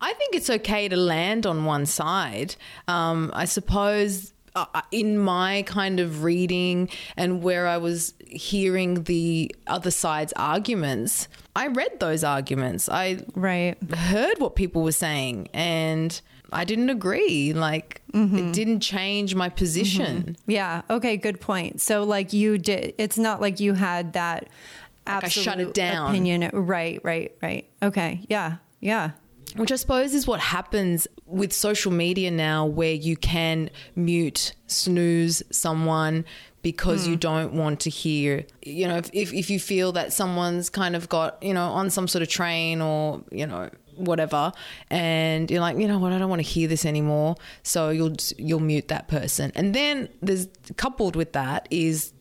I think it's okay to land on one side. Um, I suppose uh, in my kind of reading and where I was hearing the other side's arguments, I read those arguments. I Right. heard what people were saying and I didn't agree. Like, it didn't change my position. Yeah. Okay. Good point. So, like, you did. It's not like you had that. Like I Absolute shut it down. Opinion. Right. Right. Right. Okay. Yeah. Yeah. Which I suppose is what happens with social media now, where you can mute, snooze someone because you hmm. don't want to hear, you know, if, if, if you feel that someone's kind of got, you know, on some sort of train or, you know, whatever and you're like you know what? I don't want to hear this anymore. So you'll you'll mute that person. And then there's coupled with that is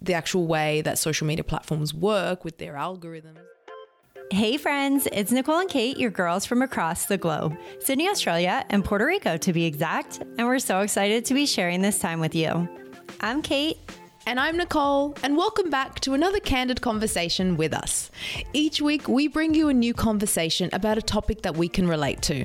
the actual way that social media platforms work with their algorithms Hey, friends, it's Nicole and Kate, your girls from across the globe, Sydney, Australia, and Puerto Rico to be exact. And we're so excited to be sharing this time with you. I'm Kate. And I'm Nicole, and welcome back to another candid conversation with us. Each week, we bring you a new conversation about a topic that we can relate to.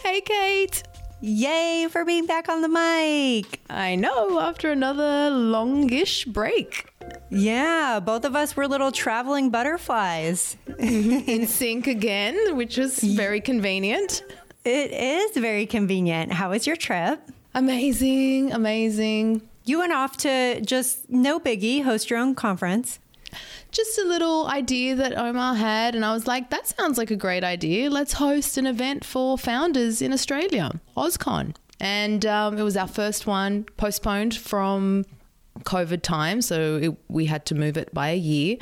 Hey, Kate! Yay for being back on the mic. I know, after another longish break. Yeah, both of us were little traveling butterflies. In sync again, which was very convenient. It is very convenient. How was your trip? Amazing, amazing. You went off to just no biggie, host your own conference. Just a little idea that Omar had, and I was like, that sounds like a great idea. Let's host an event for founders in Australia, OzCon. And um, it was our first one, postponed from COVID time, so it, we had to move it by a year.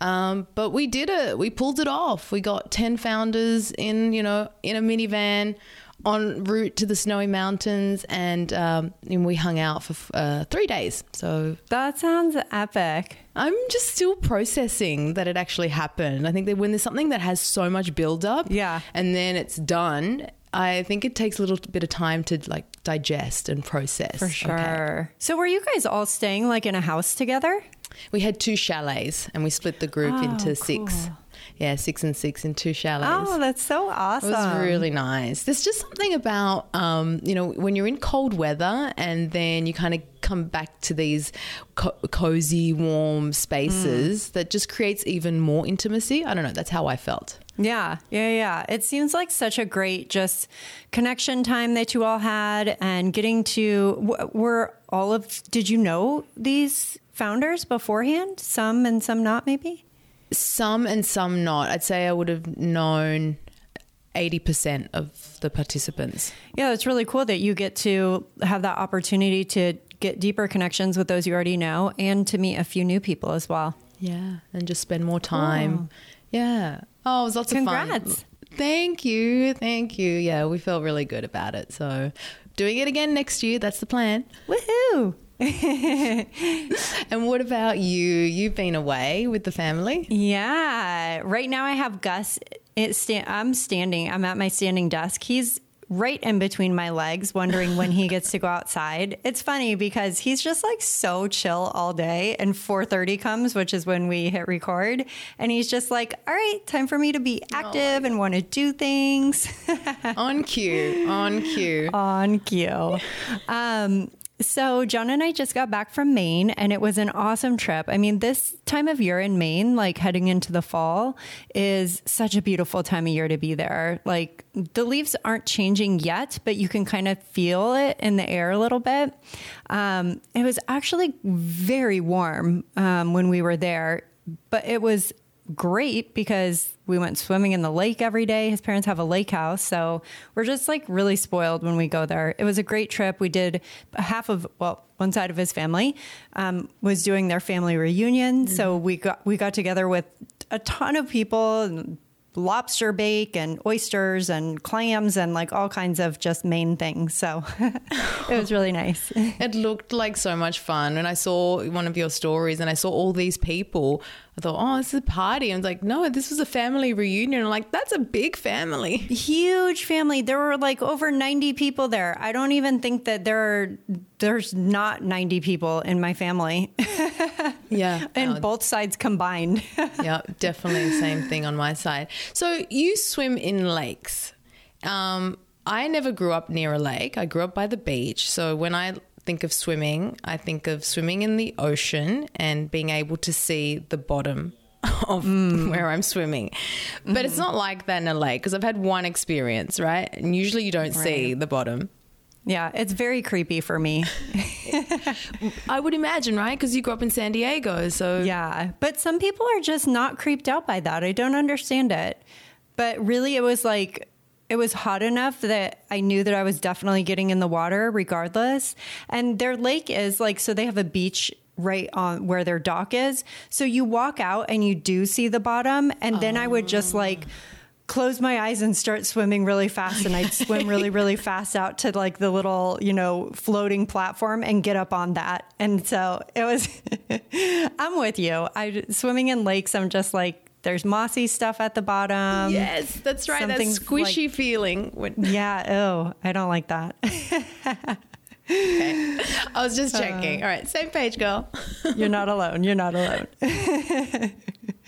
Um, but we did it. We pulled it off. We got ten founders in, you know, in a minivan en route to the snowy mountains, and um, and we hung out for uh, three days. So That sounds epic. I'm just still processing that it actually happened. I think that when there's something that has so much build up, Yeah. and then it's done, I think it takes a little bit of time to like digest and process. For Okay. sure. So were you guys all staying like in a house together? We had two chalets, and we split the group Oh, into six. Yeah, six and six in two chalets. Oh, that's so awesome. It was really nice. There's just something about, um, you know, when you're in cold weather and then you kind of come back to these co- cozy, warm spaces that just creates even more intimacy. I don't know. That's how I felt. Yeah, yeah, yeah. It seems like such a great just connection time that you all had and getting to were all of did you know these founders beforehand? Some and some not maybe? Some and some not. I'd say I would have known 80% of the participants. Yeah, it's really cool that you get to have that opportunity to get deeper connections with those you already know and to meet a few new people as well. Yeah, and just spend more time. Yeah. Oh, it was lots of Congrats. fun. Thank you. Thank you. Yeah, we felt really good about it. So, doing it again next year, that's the plan. Woohoo! And what about you? You've been away with the family? Yeah. Right now I have Gus. It sta- I'm standing. I'm at my standing desk. He's right in between my legs, wondering when he gets to go outside. It's funny because he's just like so chill all day, and 4:30 comes, which is when we hit record, and he's just like, "All right, time for me to be active and want to do things." on cue. On cue. on cue. Um, so John and I just got back from Maine and it was an awesome trip. I mean, this time of year in Maine, like heading into the fall, is such a beautiful time of year to be there. Like the leaves aren't changing yet, but you can kind of feel it in the air a little bit. Um, it was actually very warm um, when we were there, but it was great because we went swimming in the lake every day. His parents have a lake house. So we're just like really spoiled when we go there. It was a great trip. We did half of, well, one side of his family um, was doing their family reunion. So we got, we got together with a ton of people and lobster bake and oysters and clams and like all kinds of just Maine things. So it was really nice. It looked like so much fun. And I saw one of your stories and I saw all these people. I thought, oh, this is a party. And I was like, no, this was a family reunion. I'm like, that's a big family. Huge family. There were like over 90 people there. I don't even think that there are, there's not 90 people in my family. Yeah. and Uh, both sides combined. yeah, definitely the same thing on my side. So you swim in lakes. Um, I never grew up near a lake. I grew up by the beach. So when I think of swimming, I think of swimming in the ocean and being able to see the bottom of where I'm swimming. But it's not like that in a lake because I've had one experience, right? And usually you don't see the bottom. Yeah, it's very creepy for me. I would imagine, right? Because you grew up in San Diego. So Yeah, but some people are just not creeped out by that. I don't understand it. But really, it was like, it was hot enough that I knew that I was definitely getting in the water regardless. And their lake is like, so they have a beach right on where their dock is. So you walk out and you do see the bottom. And then I would just like, close my eyes and start swimming really fast and I'd swim really really fast out to like the little you know floating platform and get up on that and so it was I'm with you I swimming in lakes I'm just like there's mossy stuff at the bottom Yes, that's right. That squishy feeling. When, yeah oh I don't like that okay. I was just uh, checking. All right, same page, girl. you're not alone you're not alone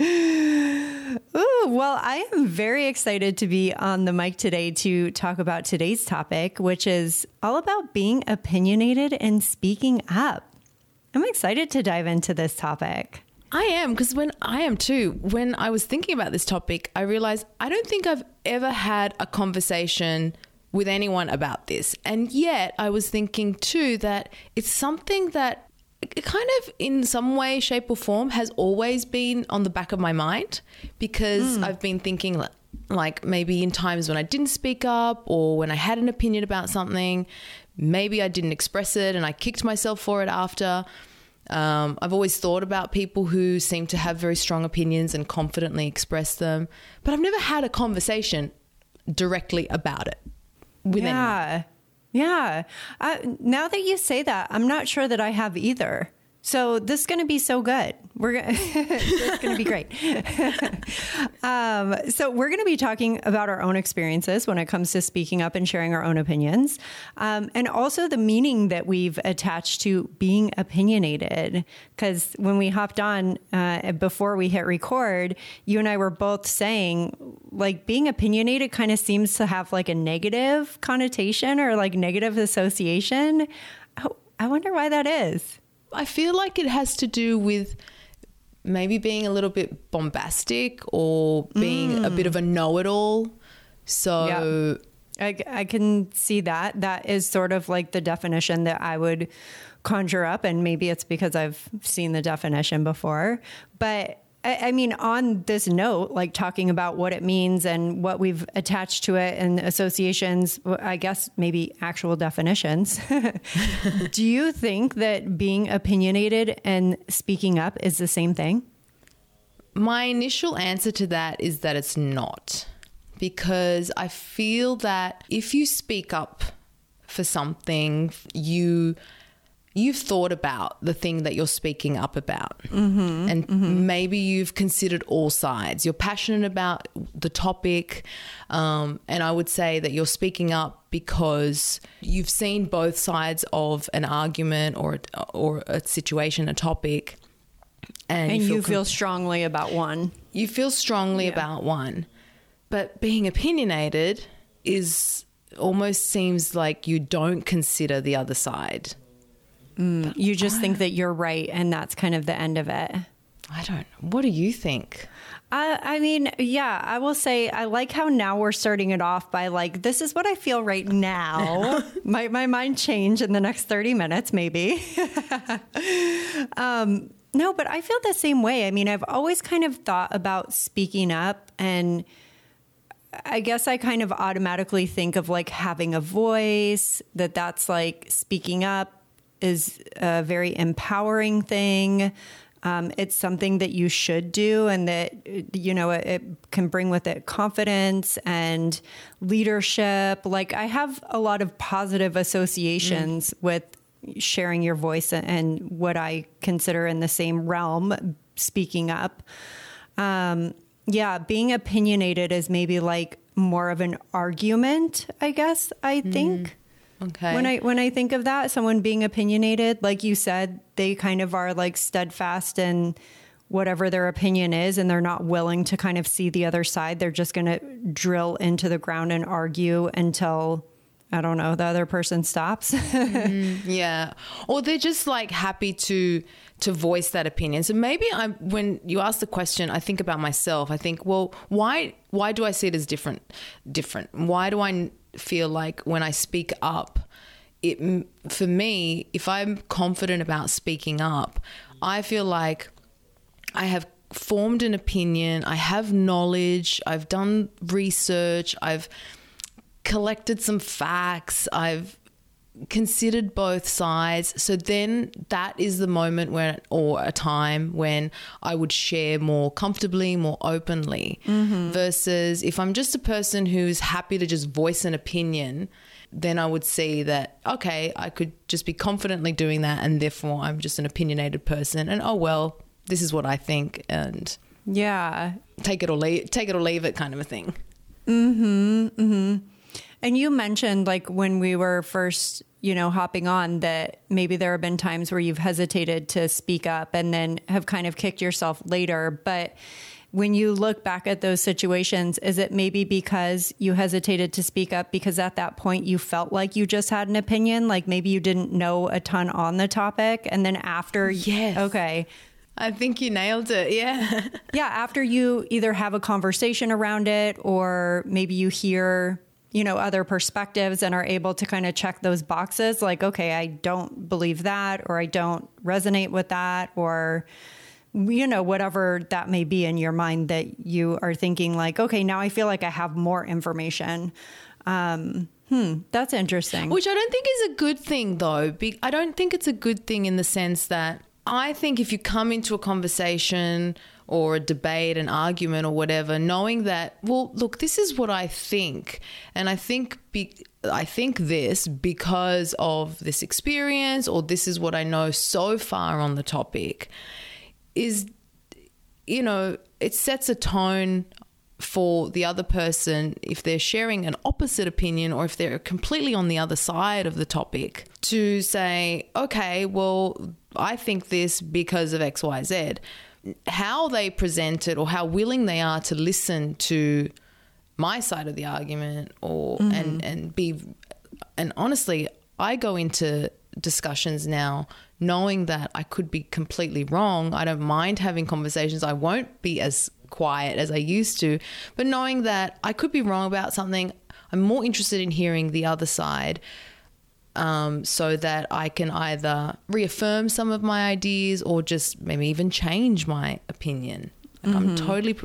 Ooh, well, I am very excited to be on the mic today to talk about today's topic, which is all about being opinionated and speaking up. I'm excited to dive into this topic. I am because when I am too, when I was thinking about this topic, I realized I don't think I've ever had a conversation with anyone about this. And yet I was thinking too that it's something that kind of in some way shape or form has always been on the back of my mind because I've been thinking like maybe in times when I didn't speak up or when I had an opinion about something maybe I didn't express it and I kicked myself for it after. Um, I've always thought about people who seem to have very strong opinions and confidently express them, but I've never had a conversation directly about it with anyone. Yeah. Now that you say that, I'm not sure that I have either. So this is going to be so good. We're going to be great. um, so we're going to be talking about our own experiences when it comes to speaking up and sharing our own opinions, um, and also the meaning that we've attached to being opinionated. Because when we hopped on uh, before we hit record, you and I were both saying like being opinionated kind of seems to have like a negative connotation or like negative association. Oh, I wonder why that is. I feel like it has to do with maybe being a little bit bombastic or being a bit of a mm. know-it-all. So I, I can see that. That is sort of like the definition that I would conjure up. And maybe it's because I've seen the definition before. But I, I mean, on this note, like talking about what it means and what we've attached to it and associations, I guess maybe actual definitions. Do you think that being opinionated and speaking up is the same thing? My initial answer to that is that it's not. Because I feel that if you speak up for something, you you've thought about the thing that you're speaking up about. Mm-hmm, and maybe you've considered all sides. You're passionate about the topic. Um, and I would say that you're speaking up because you've seen both sides of an argument or, or a situation, a topic. And, And you com- feel strongly about one. you feel strongly about one, but being opinionated is almost seems like you don't consider the other side. You just think that you're right, and that's kind of the end of it. I don't. What do you think? I, I mean, yeah, I will say I like how now we're starting it off by like, this is what I feel right now. Might my mind change in the next 30 minutes, maybe. um, no, but I feel the same way. I mean, I've always kind of thought about speaking up and I guess I kind of automatically think of like having a voice, that that's like speaking up is a very empowering thing. um, it's something that you should do and that you know it, it, can bring with it confidence and leadership like i have a lot of positive associations mm. with sharing your voice and what i consider in the same realm speaking up um, yeah being opinionated is maybe like more of an argument i guess i think mm Okay. When I when I think of that, someone being opinionated, like you said, they kind of are like steadfast in whatever their opinion is and they're not willing to kind of see the other side. They're just going to drill into the ground and argue until I don't know, the other person stops. mm, yeah. Or they're just like happy to to voice that opinion. So maybe I'm when you ask the question, I think about myself. I think, well, why why do I see it as different different? Why do I feel like when I speak up, it for me, if I'm confident about speaking up, I feel like I have formed an opinion, I have knowledge, I've done research, I've collected some facts, I've considered both sides. So then that is the moment when, or a time when I would share more comfortably, more openly, mm-hmm. versus if I'm just a person who's happy to just voice an opinion. Then I would see that, okay, I could just be confidently doing that, and therefore I'm just an opinionated person. And oh, well, this is what I think. And yeah, take it or leave, take it or leave it kind of a thing. Mm hmm. Mm hmm. And you mentioned like when we were first, you know, hopping on that maybe there have been times where you've hesitated to speak up and then have kind of kicked yourself later. But when you look back at those situations, is it maybe because you hesitated to speak up because at that point you felt like you just had an opinion? Like maybe you didn't know a ton on the topic. And then after, yes. Okay. I think you nailed it. Yeah. yeah. After you either have a conversation around it or maybe you hear you know other perspectives and are able to kind of check those boxes like okay i don't believe that or i don't resonate with that or you know whatever that may be in your mind that you are thinking like okay now i feel like i have more information. Um, hmm that's interesting. Which i don't think is a good thing though i don't think it's a good thing in the sense that i think if you come into a conversation or a debate, an argument, or whatever, knowing that, well, look, this is what I think, and I think be, I think this because of this experience, or this is what I know so far on the topic, is, you know, it sets a tone for the other person if they're sharing an opposite opinion or if they're completely on the other side of the topic to say, okay, well, I think this because of XYZ how they present it or how willing they are to listen to my side of the argument or mm-hmm. and and be and honestly I go into discussions now knowing that I could be completely wrong. I don't mind having conversations. I won't be as quiet as I used to, but knowing that I could be wrong about something, I'm more interested in hearing the other side um, so that I can either reaffirm some of my ideas or just maybe even change my opinion. Like mm-hmm. I'm totally.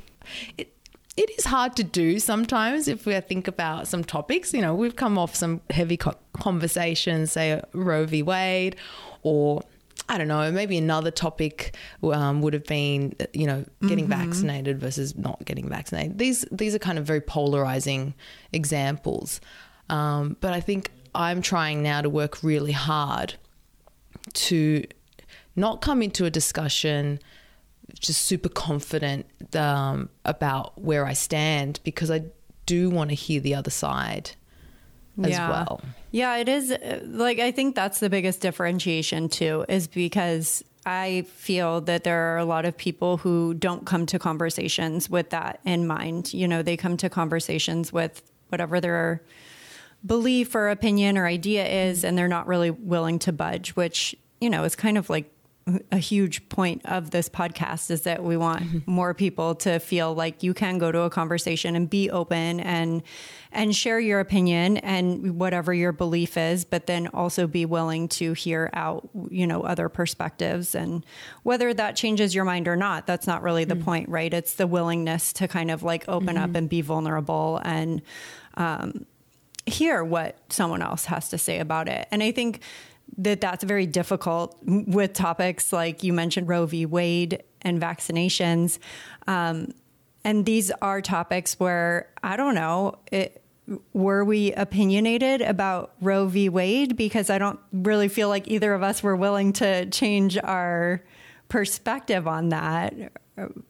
It, it is hard to do sometimes if we think about some topics. You know, we've come off some heavy co- conversations, say Roe v. Wade, or I don't know, maybe another topic um, would have been, you know, getting mm-hmm. vaccinated versus not getting vaccinated. These these are kind of very polarizing examples. Um, but I think I'm trying now to work really hard to not come into a discussion just super confident um, about where I stand because I do want to hear the other side as yeah. well. Yeah, it is like I think that's the biggest differentiation too is because I feel that there are a lot of people who don't come to conversations with that in mind. You know, they come to conversations with whatever their belief or opinion or idea is, and they're not really willing to budge, which, you know, is kind of like a huge point of this podcast is that we want mm-hmm. more people to feel like you can go to a conversation and be open and and share your opinion and whatever your belief is but then also be willing to hear out you know other perspectives and whether that changes your mind or not that's not really the mm-hmm. point right it's the willingness to kind of like open mm-hmm. up and be vulnerable and um, hear what someone else has to say about it. And I think that that's very difficult with topics like you mentioned Roe v. Wade and vaccinations. Um, and these are topics where I don't know. It, were we opinionated about Roe v. Wade? Because I don't really feel like either of us were willing to change our perspective on that.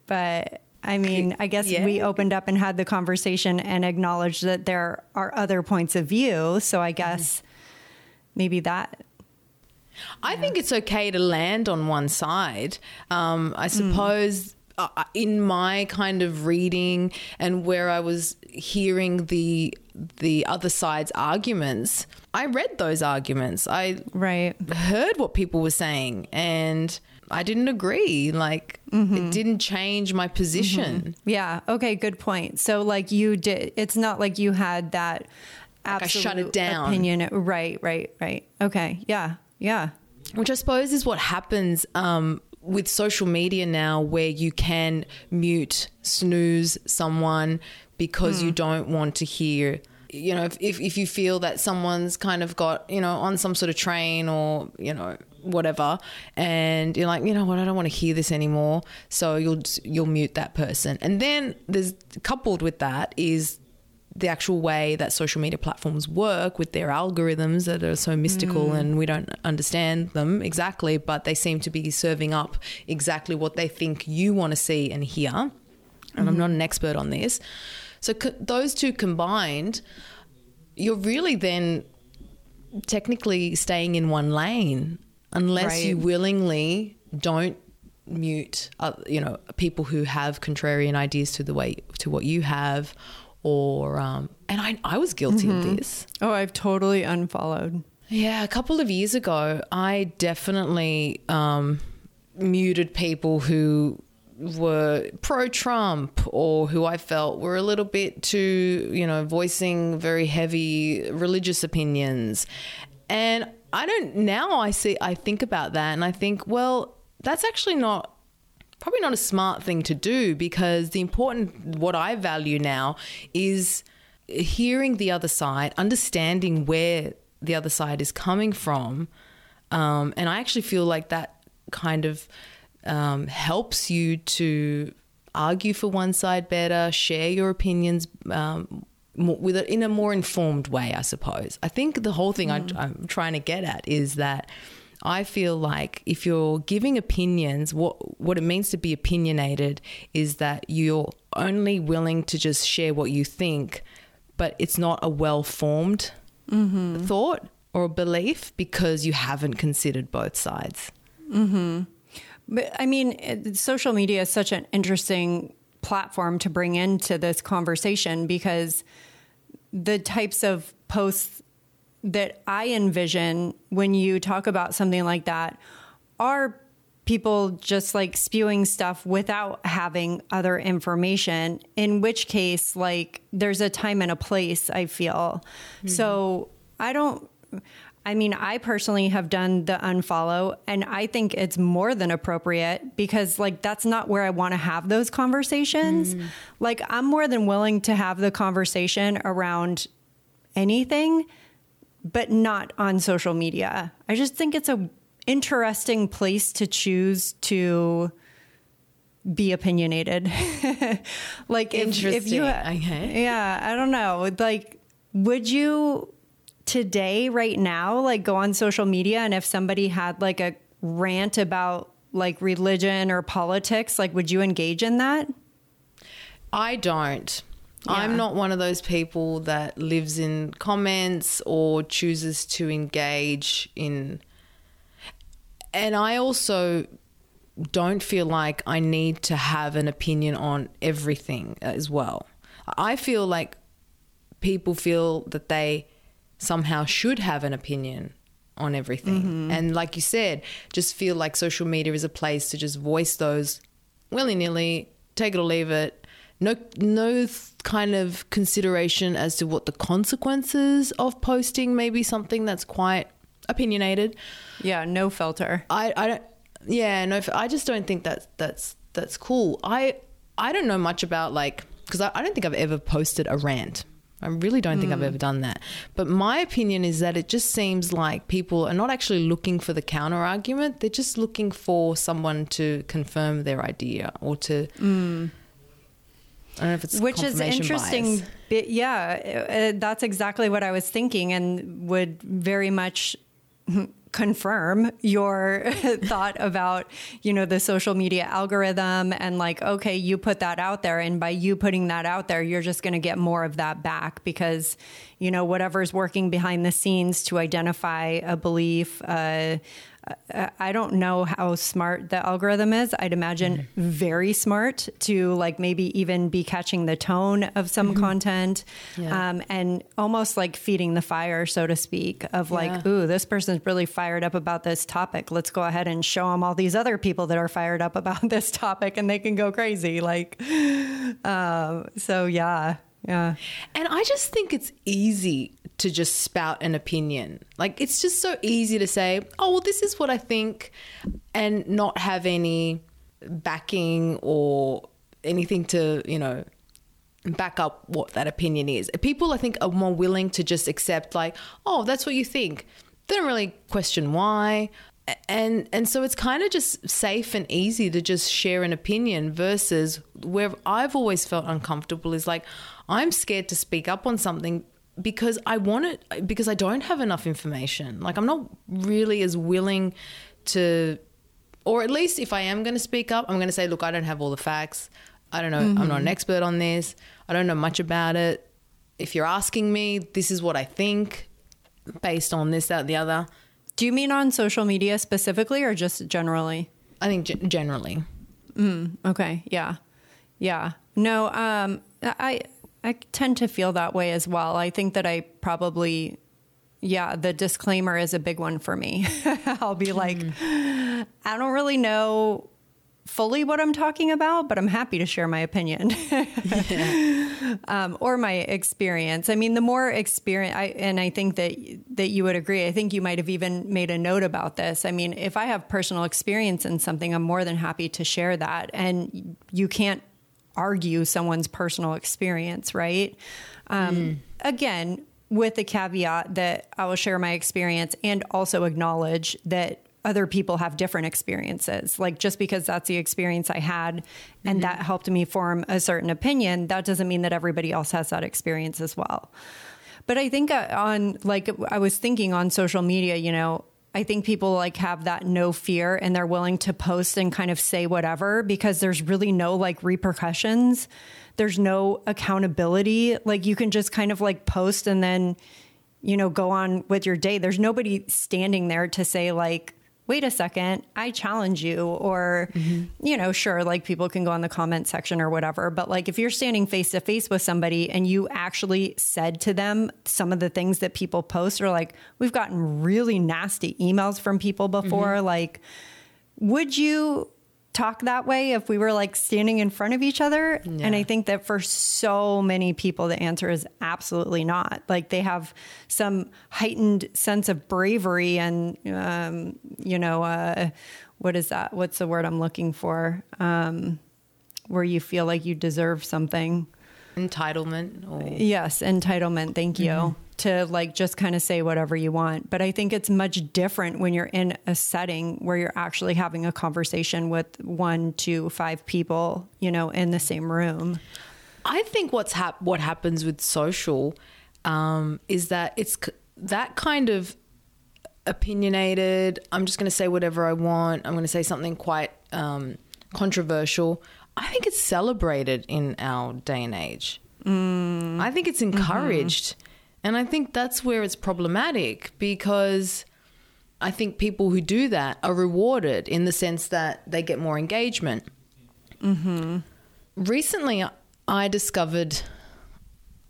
But I mean, I guess yeah. we opened up and had the conversation and acknowledged that there are other points of view. So I guess mm-hmm. maybe that. I yeah. think it's okay to land on one side. Um, I suppose. Mm uh, in my kind of reading and where I was hearing the the other side's arguments, I read those arguments. I right heard what people were saying and I didn't agree. Like mm-hmm. it didn't change my position. Mm-hmm. Yeah. Okay. Good point. So like you did. It's not like you had that. Like I shut it down. Opinion. Right. Right. Right. Okay. Yeah. Yeah. Which I suppose is what happens um, with social media now where you can mute, snooze someone because mm. you hmm. don't want to hear you know, if, if, if you feel that someone's kind of got, you know, on some sort of train or, you know, whatever, and you're like, you know what, I don't want to hear this anymore. So you'll, you'll mute that person. And then there's coupled with that is the actual way that social media platforms work with their algorithms that are so mystical mm. and we don't understand them exactly, but they seem to be serving up exactly what they think you want to see and hear. And mm-hmm. I'm not an expert on this. So co- those two combined, you're really then technically staying in one lane unless right. you willingly don't mute uh, you know people who have contrarian ideas to the way to what you have or um, and I I was guilty mm-hmm. of this. Oh, I've totally unfollowed. Yeah, a couple of years ago, I definitely um, muted people who were pro Trump or who I felt were a little bit too, you know, voicing very heavy religious opinions. And I don't now I see I think about that and I think, well, that's actually not probably not a smart thing to do because the important, what I value now is hearing the other side, understanding where the other side is coming from. Um, and I actually feel like that kind of um, helps you to argue for one side better, share your opinions um, with it in a more informed way, I suppose. I think the whole thing mm. I, I'm trying to get at is that I feel like if you're giving opinions, what what it means to be opinionated is that you're only willing to just share what you think, but it's not a well formed mm-hmm. thought or a belief because you haven't considered both sides. Mm-hmm. But I mean, social media is such an interesting platform to bring into this conversation because the types of posts that I envision when you talk about something like that are people just like spewing stuff without having other information, in which case, like, there's a time and a place, I feel. Mm-hmm. So I don't. I mean, I personally have done the unfollow and I think it's more than appropriate because, like, that's not where I want to have those conversations. Mm. Like, I'm more than willing to have the conversation around anything but not on social media. I just think it's a interesting place to choose to be opinionated. like if, if you okay. Yeah, I don't know. Like would you today right now like go on social media and if somebody had like a rant about like religion or politics, like would you engage in that? I don't. Yeah. I'm not one of those people that lives in comments or chooses to engage in. And I also don't feel like I need to have an opinion on everything as well. I feel like people feel that they somehow should have an opinion on everything. Mm-hmm. And like you said, just feel like social media is a place to just voice those willy nilly, take it or leave it, no no kind of consideration as to what the consequences of posting may be something that's quite opinionated. Yeah, no filter. I, I don't. Yeah, no. I just don't think that that's that's cool. I I don't know much about like because I, I don't think I've ever posted a rant I really don't think I've ever done that. But my opinion is that it just seems like people are not actually looking for the counter argument. They're just looking for someone to confirm their idea or to. I don't know if it's which is interesting bias. Yeah uh, that's exactly what i was thinking and would very much confirm your thought about you know the social media algorithm and like okay you put that out there and by you putting that out there you're just going to get more of that back because you know whatever's working behind the scenes to identify a belief uh, I- don't know how smart the algorithm is. I'd imagine very smart to like maybe even be catching the tone of some content Yeah. um, and almost like feeding the fire, so to speak, of like, Yeah. ooh, this person's really fired up about this topic. Let's go ahead and show them all these other people that are fired up about this topic and they can go crazy. Like, um, so yeah, yeah. And I just think it's easy to just spout an opinion. Like it's just so easy to say, "Oh, well this is what I think," and not have any backing or anything to, you know, back up what that opinion is. People I think are more willing to just accept like, "Oh, that's what you think." They don't really question why. And and so it's kind of just safe and easy to just share an opinion versus where I've always felt uncomfortable is like I'm scared to speak up on something because I want it because I don't have enough information. Like I'm not really as willing to or at least if I am going to speak up, I'm going to say, look, I don't have all the facts. I don't know. I'm not an expert on this. I don't know much about it. If you're asking me, this is what I think based on this, that, the other. Do you mean on social media specifically or just generally? I think g- generally. Okay. Yeah. Yeah. No, um, I, I tend to feel that way as well. I think that I probably, yeah, the disclaimer is a big one for me. I'll be like, I don't really know fully what I'm talking about, but I'm happy to share my opinion um, or my experience. I mean, the more experience, I, and I think that that you would agree. I think you might have even made a note about this. I mean, if I have personal experience in something, I'm more than happy to share that. And you can't argue someone's personal experience, right? Um, Again, with the caveat that I will share my experience and also acknowledge that other people have different experiences. Like just because that's the experience I had and that helped me form a certain opinion, that doesn't mean that everybody else has that experience as well. But I think uh, on like I was thinking on social media, you know, I think people like have that no fear and they're willing to post and kind of say whatever because there's really no like repercussions. There's no accountability. Like you can just kind of like post and then you know go on with your day. There's nobody standing there to say like wait a second, I challenge you. Or, mm-hmm. you know, sure, like people can go on the comment section or whatever. But like if you're standing face to face with somebody and you actually said to them some of the things that people post, or like we've gotten really nasty emails from people before, mm-hmm. like, would you talk that way if we were like standing in front of each other? And I think that for so many people, the answer is absolutely not. Like they have some heightened sense of bravery and, um, you know, uh, what is that? What's the word I'm looking for? Um, where you feel like you deserve something. Entitlement or Yes, entitlement. Thank you. To like just kind of say whatever you want. But I think it's much different when you're in a setting where you're actually having a conversation with one, two, five people, you know, in the same room. I think what's hap- what happens with social um, is that it's c- that kind of opinionated. I'm just going to say whatever I want. I'm going to say something quite um, controversial. I think it's celebrated in our day and age. I think it's encouraged, and I think that's where it's problematic because. I think people who do that are rewarded in the sense that they get more engagement. Mm-hmm. Recently, I discovered,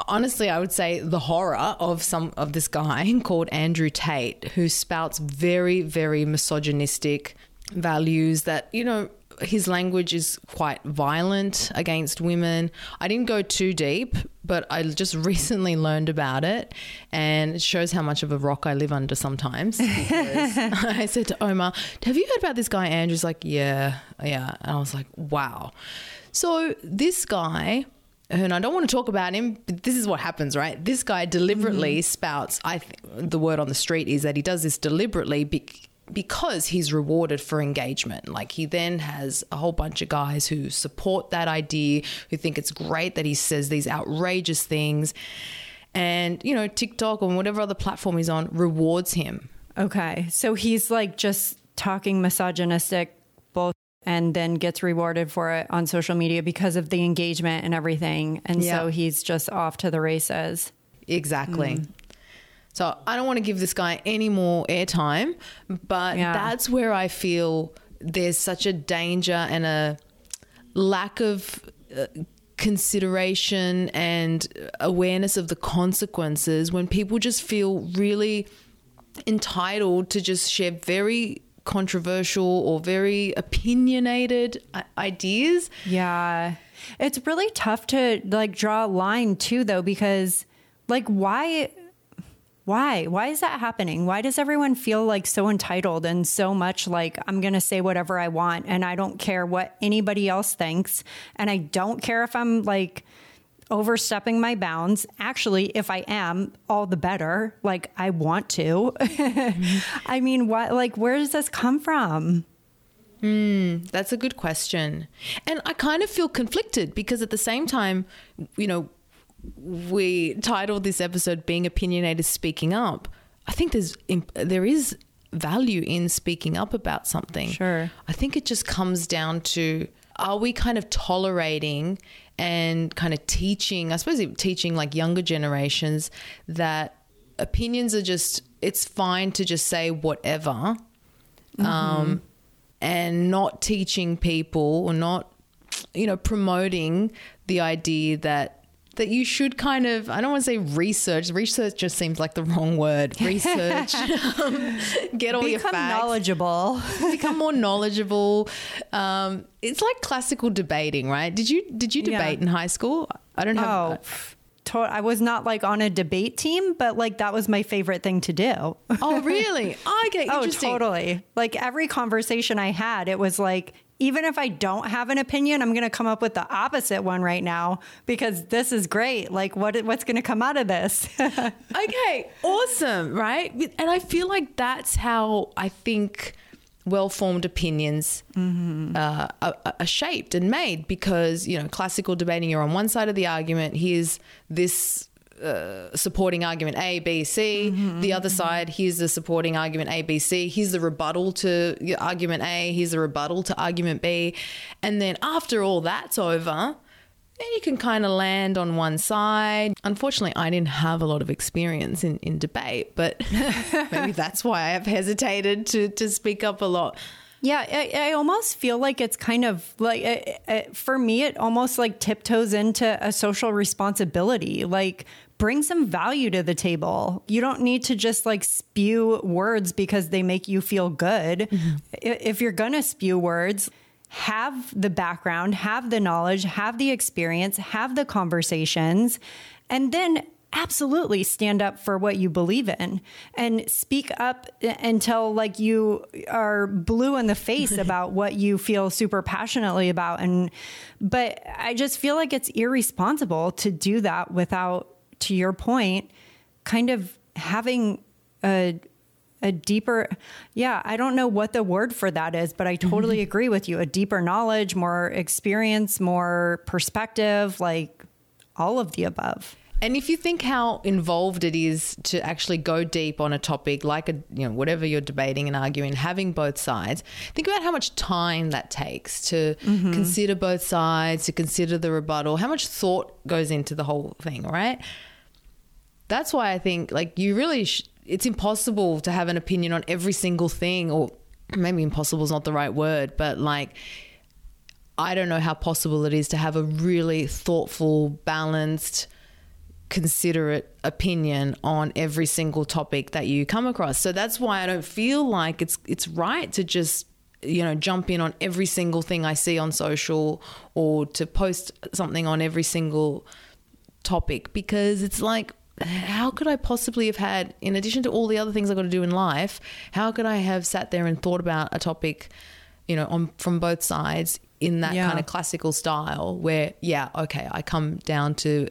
honestly, I would say the horror of some of this guy called Andrew Tate, who spouts very, very misogynistic values that you know his language is quite violent against women. I didn't go too deep, but I just recently learned about it, and it shows how much of a rock I live under sometimes. I said to Omar, "Have you heard about this guy?" Andrew's like, "Yeah, yeah," and I was like, "Wow." So this guy and I don't want to talk about him, but this is what happens, right? This guy deliberately mm-hmm. spouts. I think the word on the street is that he does this deliberately because he's rewarded for engagement. Like he then has a whole bunch of guys who support that idea, who think it's great that he says these outrageous things, and you know TikTok or whatever other platform he's on rewards him. Okay. So he's like just talking misogynistic both and then gets rewarded for it on social media because of the engagement and everything. And Yeah. so he's just off to the races. Exactly. Mm. So I don't want to give this guy any more airtime, but Yeah. that's where I feel there's such a danger and a lack of uh, consideration and awareness of the consequences when people just feel really entitled to just share very controversial or very opinionated ideas. Yeah. It's really tough to like draw a line too though because like why why why is that happening? Why does everyone feel like so entitled and so much like I'm going to say whatever I want and I don't care what anybody else thinks and I don't care if I'm like overstepping my bounds. Actually, if I am, all the better. Like I want to. I mean, what like where does this come from? Hmm, that's a good question. And I kind of feel conflicted because at the same time, you know, we titled this episode being opinionated speaking up. I think there's there is value in speaking up about something. Sure. I think it just comes down to are we kind of tolerating and kind of teaching, I suppose teaching like younger generations that opinions are just it's fine to just say whatever um, and not teaching people or not, you know, promoting the idea that that you should kind of I don't want to say research. Research just seems like the wrong word. Research, um, get all your Become facts, knowledgeable. become more knowledgeable. Um, it's like classical debating, right? Did you did you Yeah. debate in high school? I don't have. Oh, pff, I was not like on a debate team, but like that was my favorite thing to do. oh, really? Okay, oh, totally. Like every conversation I had, it was like, even if I don't have an opinion, I'm going to come up with the opposite one right now because this is great. Like, what what's going to come out of this? okay, awesome, right? And I feel like that's how I think well-formed opinions uh, are, are shaped and made because you know classical debating you're on one side of the argument here's this uh, supporting argument A, B, C. The other side, here's the supporting argument A, B, C. Here's the rebuttal to argument A. Here's the rebuttal to argument B. And then after all that's over, then you can kind of land on one side. Unfortunately, I didn't have a lot of experience in, in debate, but maybe that's why I have hesitated to, to speak up a lot. Yeah, I, I almost feel like it's kind of like uh, uh, for me, it almost like tiptoes into a social responsibility. Like, bring some value to the table. You don't need to just like spew words because they make you feel good. Mm-hmm. I- If you're gonna spew words, have the background, have the knowledge, have the experience, have the conversations, and then absolutely stand up for what you believe in and speak up until like you are blue in the face about what you feel super passionately about and but i just feel like it's irresponsible to do that without to your point kind of having a a deeper yeah i don't know what the word for that is but i totally mm-hmm. agree with you. A deeper knowledge more experience more perspective like all of the above And if you think how involved it is to actually go deep on a topic like a you know whatever you're debating and arguing, having both sides, think about how much time that takes to mm-hmm. consider both sides, to consider the rebuttal, how much thought goes into the whole thing, right? That's why I think like you really sh- it's impossible to have an opinion on every single thing or maybe impossible is not the right word, but like I don't know how possible it is to have a really thoughtful, balanced, considerate opinion on every single topic that you come across. So that's why I don't feel like it's it's right to just you know jump in on every single thing I see on social or to post something on every single topic because it's like how could I possibly have had in addition to all the other things I got to do in life how could I have sat there and thought about a topic you know on from both sides in that Yeah. kind of classical style where, yeah, okay, I come down to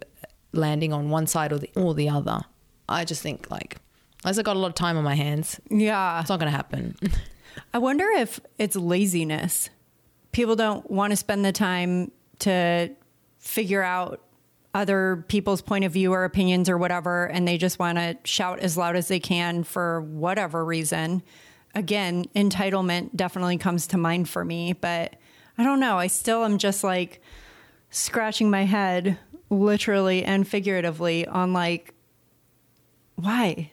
landing on one side or the or the other. I just think like unless I got a lot of time on my hands, Yeah. it's not going to happen. I wonder if it's laziness. People don't want to spend the time to figure out other people's point of view or opinions or whatever, and they just want to shout as loud as they can for whatever reason. Again, entitlement definitely comes to mind for me, but I don't know. I still am just like scratching my head, literally and figuratively, on like, why?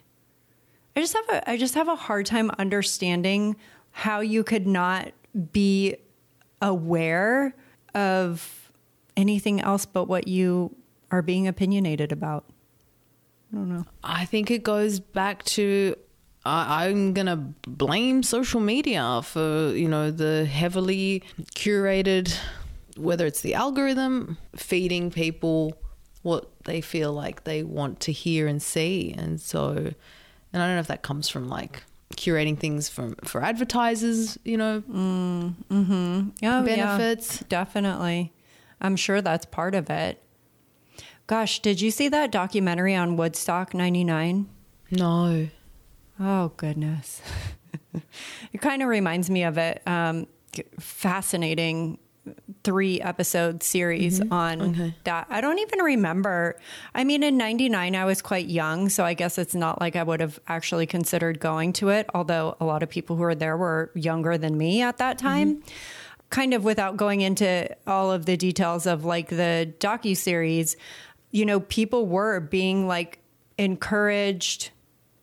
I just have a I just have a hard time understanding how you could not be aware of anything else but what you are being opinionated about. I don't know. I think it goes back to I, I'm gonna blame social media for you know the heavily curated, whether it's the algorithm feeding people what they feel like they want to hear and see, and so, and I don't know if that comes from like curating things from for advertisers, you know, Oh, yeah, benefits. definitely. I'm sure that's part of it. Gosh, did you see that documentary on Woodstock 99? No, Oh, goodness. it kind of reminds me of it. Um, fascinating three episode series mm-hmm. on Okay. that. I don't even remember. I mean, in 99, I was quite young. So I guess it's not like I would have actually considered going to it, although a lot of people who were there were younger than me at that mm-hmm. time. Kind of without going into all of the details of like the docu series, you know, people were being like encouraged,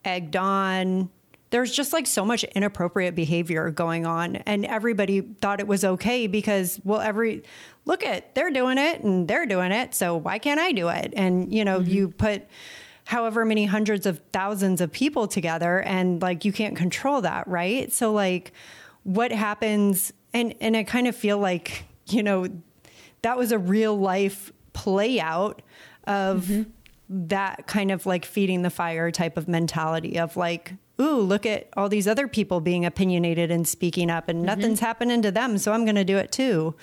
egged on. There's just like so much inappropriate behavior going on, and everybody thought it was okay because, well, every look at they're doing it and they're doing it, so why can't I do it? And you know, mm-hmm. you put however many hundreds of thousands of people together, and like you can't control that, right? So, like, what happens? And and I kind of feel like you know that was a real life play out of mm-hmm. that kind of like feeding the fire type of mentality of like, ooh, look at all these other people being opinionated and speaking up and mm-hmm. nothing's happening to them. So I'm going to do it too.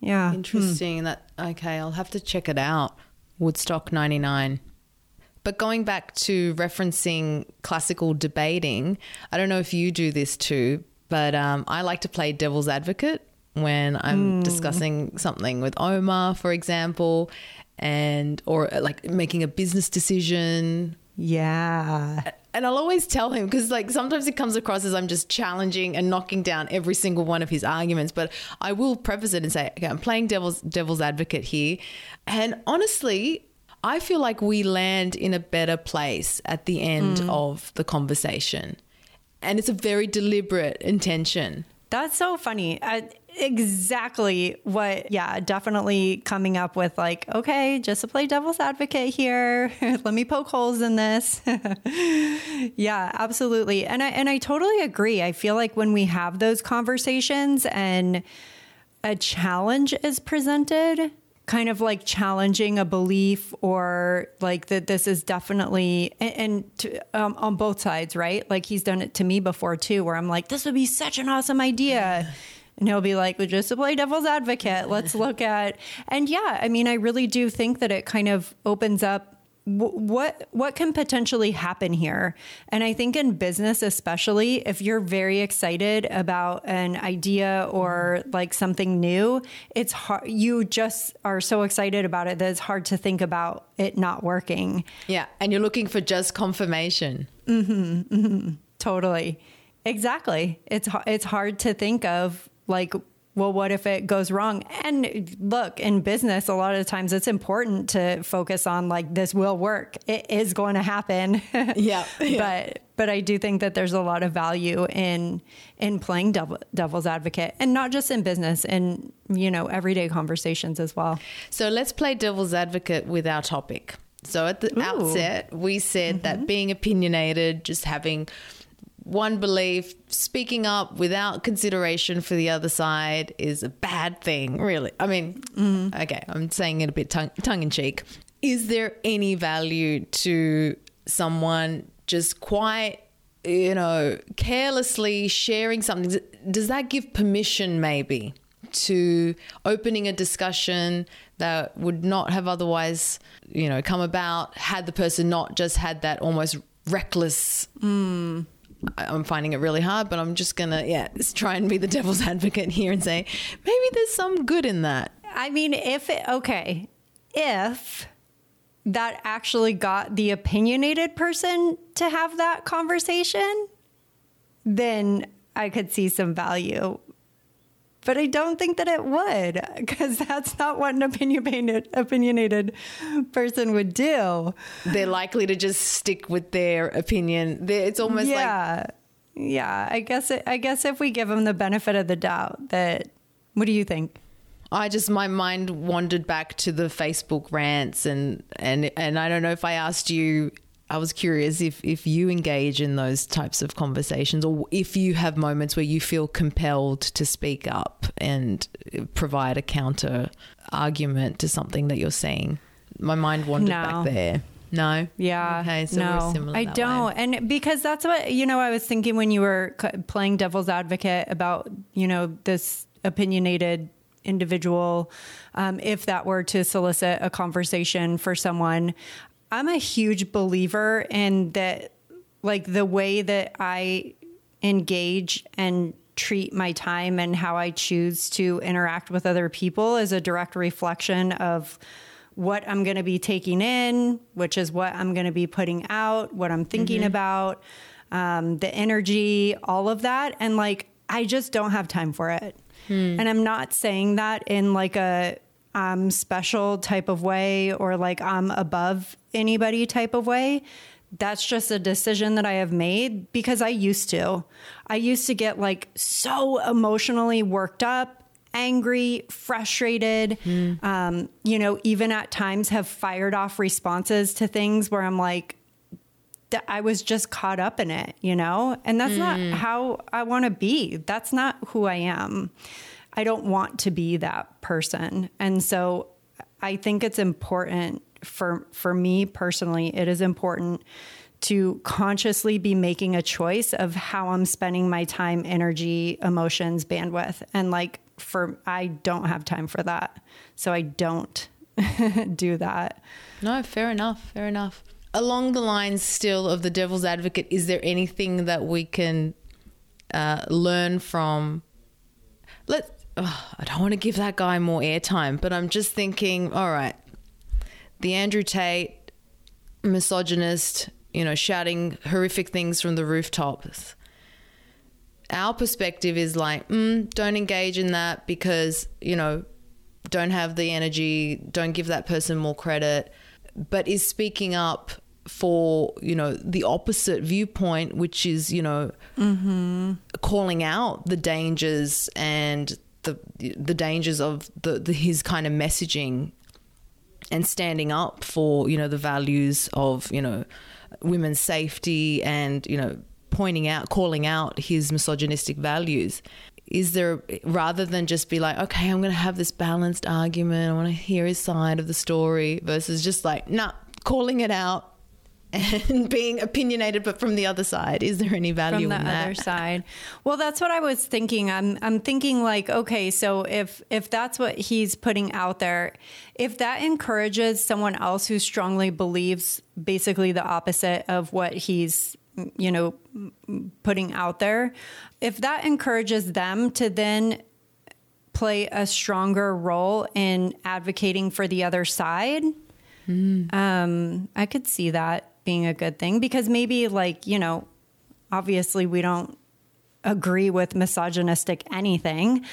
Yeah. Interesting. Hmm. That okay, I'll have to check it out. Woodstock '99. But going back to referencing classical debating, I don't know if you do this too, but um, I like to play devil's advocate when I'm hmm. discussing something with Omar, for example, and or like making a business decision Yeah. and I'll always tell him because, like, sometimes it comes across as I'm just challenging and knocking down every single one of his arguments. But I will preface it and say, okay, I'm playing devil's devil's advocate here. And honestly, I feel like we land in a better place at the end mm. of the conversation, and it's a very deliberate intention. That's so funny. Exactly what, yeah, definitely coming up with like, okay, just to play devil's advocate here. Let me poke holes in this. yeah, absolutely. And I, and I totally agree. I feel like when we have those conversations and a challenge is presented, kind of like challenging a belief or like that this is definitely and, and to, um, on both sides right? Like he's done it to me before too where i'm like this would be such an awesome idea. And he'll be like well, just to play devil's advocate let's look at and yeah i mean i really do think that it kind of opens up what what can potentially happen here? And i think in business especially if you're very excited about an idea or like something new it's hard you just are so excited about it that it's hard to think about it not working. Yeah, and you're looking for just confirmation. mm-hmm, mm-hmm. Totally. Exactly. It's it's hard to think of like well what if it goes wrong and look in business a lot of times it's important to focus on like this will work it is going to happen Yeah, yeah. but but I do think that there's a lot of value in in playing devil, devil's advocate and not just in business in you know everyday conversations as well So let's play devil's advocate with our topic. So at the Ooh. outset, we said that mm-hmm. being opinionated, just having one belief, speaking up without consideration for the other side is a bad thing, really. I mean, mm-hmm. okay, I'm saying it a bit tongue, tongue in cheek. Is there any value to someone just quite, you know, carelessly sharing something? Does that give permission, maybe? to opening a discussion that would not have otherwise, you know, come about had the person not just had that almost reckless. I- I'm finding it really hard, but I'm just gonna, yeah, try and be the devil's advocate here and say maybe there's some good in that. I mean, if it, okay, if that actually got the opinionated person to have that conversation, then I could see some value. But I don't think that it would, because that's not what an opinionated opinionated person would do. They're likely to just stick with their opinion. It's almost like yeah, yeah. I guess it, I guess if we give them the benefit of the doubt, that what do you think? I just my mind wandered back to the Facebook rants and and and I don't know if I asked you I was curious if if you engage in those types of conversations or if you have moments where you feel compelled to speak up and provide a counter argument to something that you're saying. My mind wandered No. back there. No. Yeah. Okay. So no, we're similar. I don't. way. And because that's what, you know, I was thinking when you were playing devil's advocate about, you know, this opinionated individual, um, if that were to solicit a conversation for someone, I'm a huge believer in that, like the way that I engage and treat my time and how I choose to interact with other people is a direct reflection of what I'm going to be taking in, which is what I'm going to be putting out, what I'm thinking about, um, the energy, all of that. And like, I just don't have time for it. And I'm not saying that in like a um, special type of way or like I'm above anybody type of way. That's just a decision that I have made because I used to. I used to get like so emotionally worked up, angry, frustrated. Um, you know, even at times have fired off responses to things where I'm like, I was just caught up in it, you know? And that's not how I want to be. That's not who I am. I don't want to be that person. And so I think it's important for for me personally, it is important to consciously be making a choice of how I'm spending my time, energy, emotions, bandwidth. And like for I don't have time for that. So I don't do that. No, fair enough. Fair enough. Along the lines still of the devil's advocate, is there anything that we can uh, learn from? Let ugh, I don't want to give that guy more airtime, but I'm just thinking. All right, the Andrew Tate, misogynist, you know, shouting horrific things from the rooftops. Our perspective is like, mm, don't engage in that because you know don't have the energy, don't give that person more credit, but is speaking up for, you know, the opposite viewpoint, which is, you know, calling out the dangers and the the dangers of the, the his kind of messaging and standing up for, you know, the values of, you know, women's safety and, you know, pointing out, calling out his misogynistic values. Is there rather than just be like okay i'm going to have this balanced argument i want to hear his side of the story versus just like nah calling it out and being opinionated but from the other side is there any value from the in that other side. Well, that's what I was thinking. I'm I'm thinking like, okay, so if if that's what he's putting out there, if that encourages someone else who strongly believes basically the opposite of what he's you know putting out there, if that encourages them to then play a stronger role in advocating for the other side, um, I could see that being a good thing because maybe like, you know, obviously we don't agree with misogynistic anything.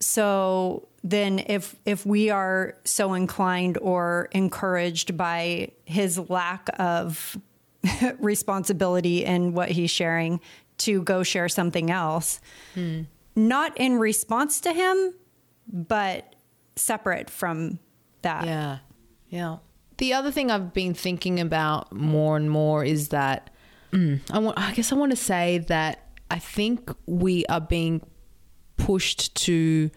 So then if if we are so inclined or encouraged by his lack of responsibility in what he's sharing to go share something else, hmm. not in response to him, but separate from that. Yeah. Yeah. The other thing I've been thinking about more and more is that mm, I want I guess I want to say that I think we are being pushed to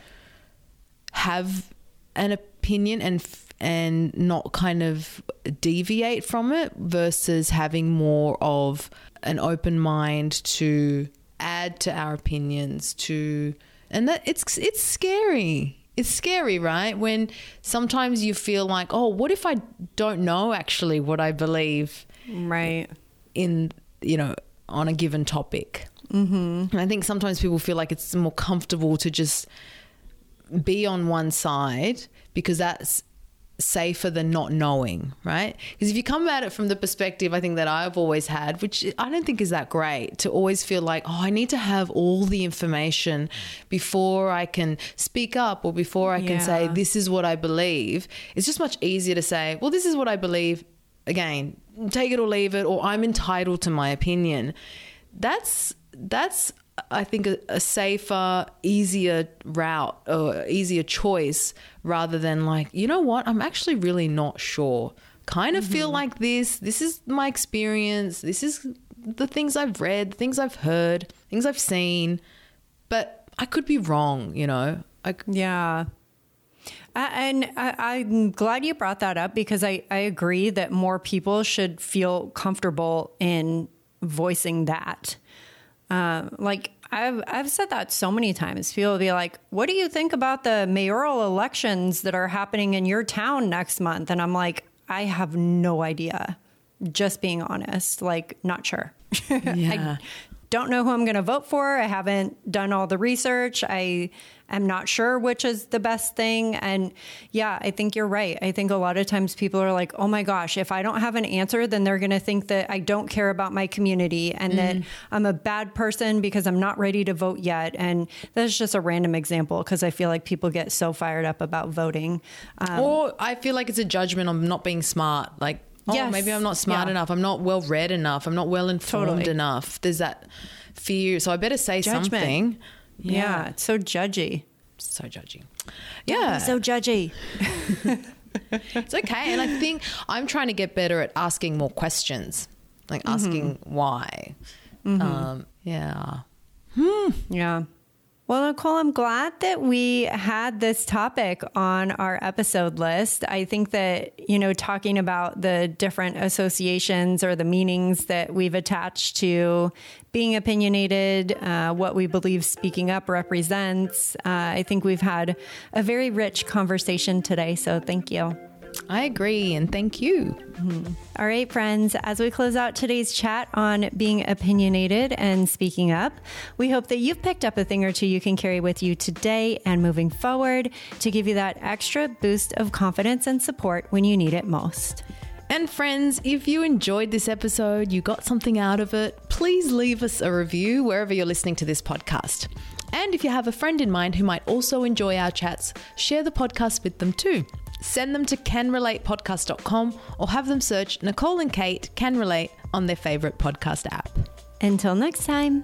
have an opinion and and not kind of deviate from it versus having more of an open mind to add to our opinions to and that it's it's scary. It's scary, right? When sometimes you feel like, oh, what if I don't know actually what I believe Right. in you know on a given topic. Mm-hmm. And I think sometimes people feel like it's more comfortable to just be on one side because that's safer than not knowing, right? Because if you come at it from the perspective I think that I've always had, which I don't think is that great, to always feel like, oh, I need to have all the information before I can speak up or before I can say, this is what I believe. It's just much easier to say, well, this is what I believe. Again, take it or leave it, or I'm entitled to my opinion. That's that's I think a, a safer, easier route or easier choice rather than like, you know what, I'm actually really not sure. Kind of feel like this. This is my experience. This is the things I've read, things I've heard, things I've seen, but I could be wrong, you know. I, Yeah. Uh, and I, I'm glad you brought that up because I, I agree that more people should feel comfortable in voicing that. Um, like I've I've said that so many times. People will be like, "What do you think about the mayoral elections that are happening in your town next month?" And I'm like, "I have no idea." Just being honest, like not sure. Yeah. I don't know who I'm going to vote for. I haven't done all the research. I am not sure which is the best thing. And yeah, I think you're right. I think a lot of times people are like, oh my gosh, if I don't have an answer, then they're going to think that I don't care about my community and that I'm a bad person because I'm not ready to vote yet. And that's just a random example because I feel like people get so fired up about voting. Um, or I feel like it's a judgment on not being smart. Like, oh, Yes. maybe I'm not smart Yeah. enough. I'm not well read enough. I'm not well informed Totally. enough. There's that fear. So I better say Judgment. something. yeah. it's so judgy. So judgy. Yeah. So judgy. it's okay. And I think I'm trying to get better at asking more questions, like asking mm-hmm. why. Mm-hmm. Um, yeah. Hmm. Yeah. Well, Nicole, I'm glad that we had this topic on our episode list. I think that, you know, talking about the different associations or the meanings that we've attached to being opinionated, uh, what we believe speaking up represents, uh, I think we've had a very rich conversation today. So thank you. I agree. And thank you. All right, friends, as we close out today's chat on being opinionated and speaking up, we hope that you've picked up a thing or two you can carry with you today and moving forward to give you that extra boost of confidence and support when you need it most. And friends, if you enjoyed this episode, you got something out of it, please leave us a review wherever you're listening to this podcast. And if you have a friend in mind who might also enjoy our chats, share the podcast with them too. Send them to canrelatepodcast.com or have them search Nicole and Kate Can Relate on their favorite podcast app. Until next time.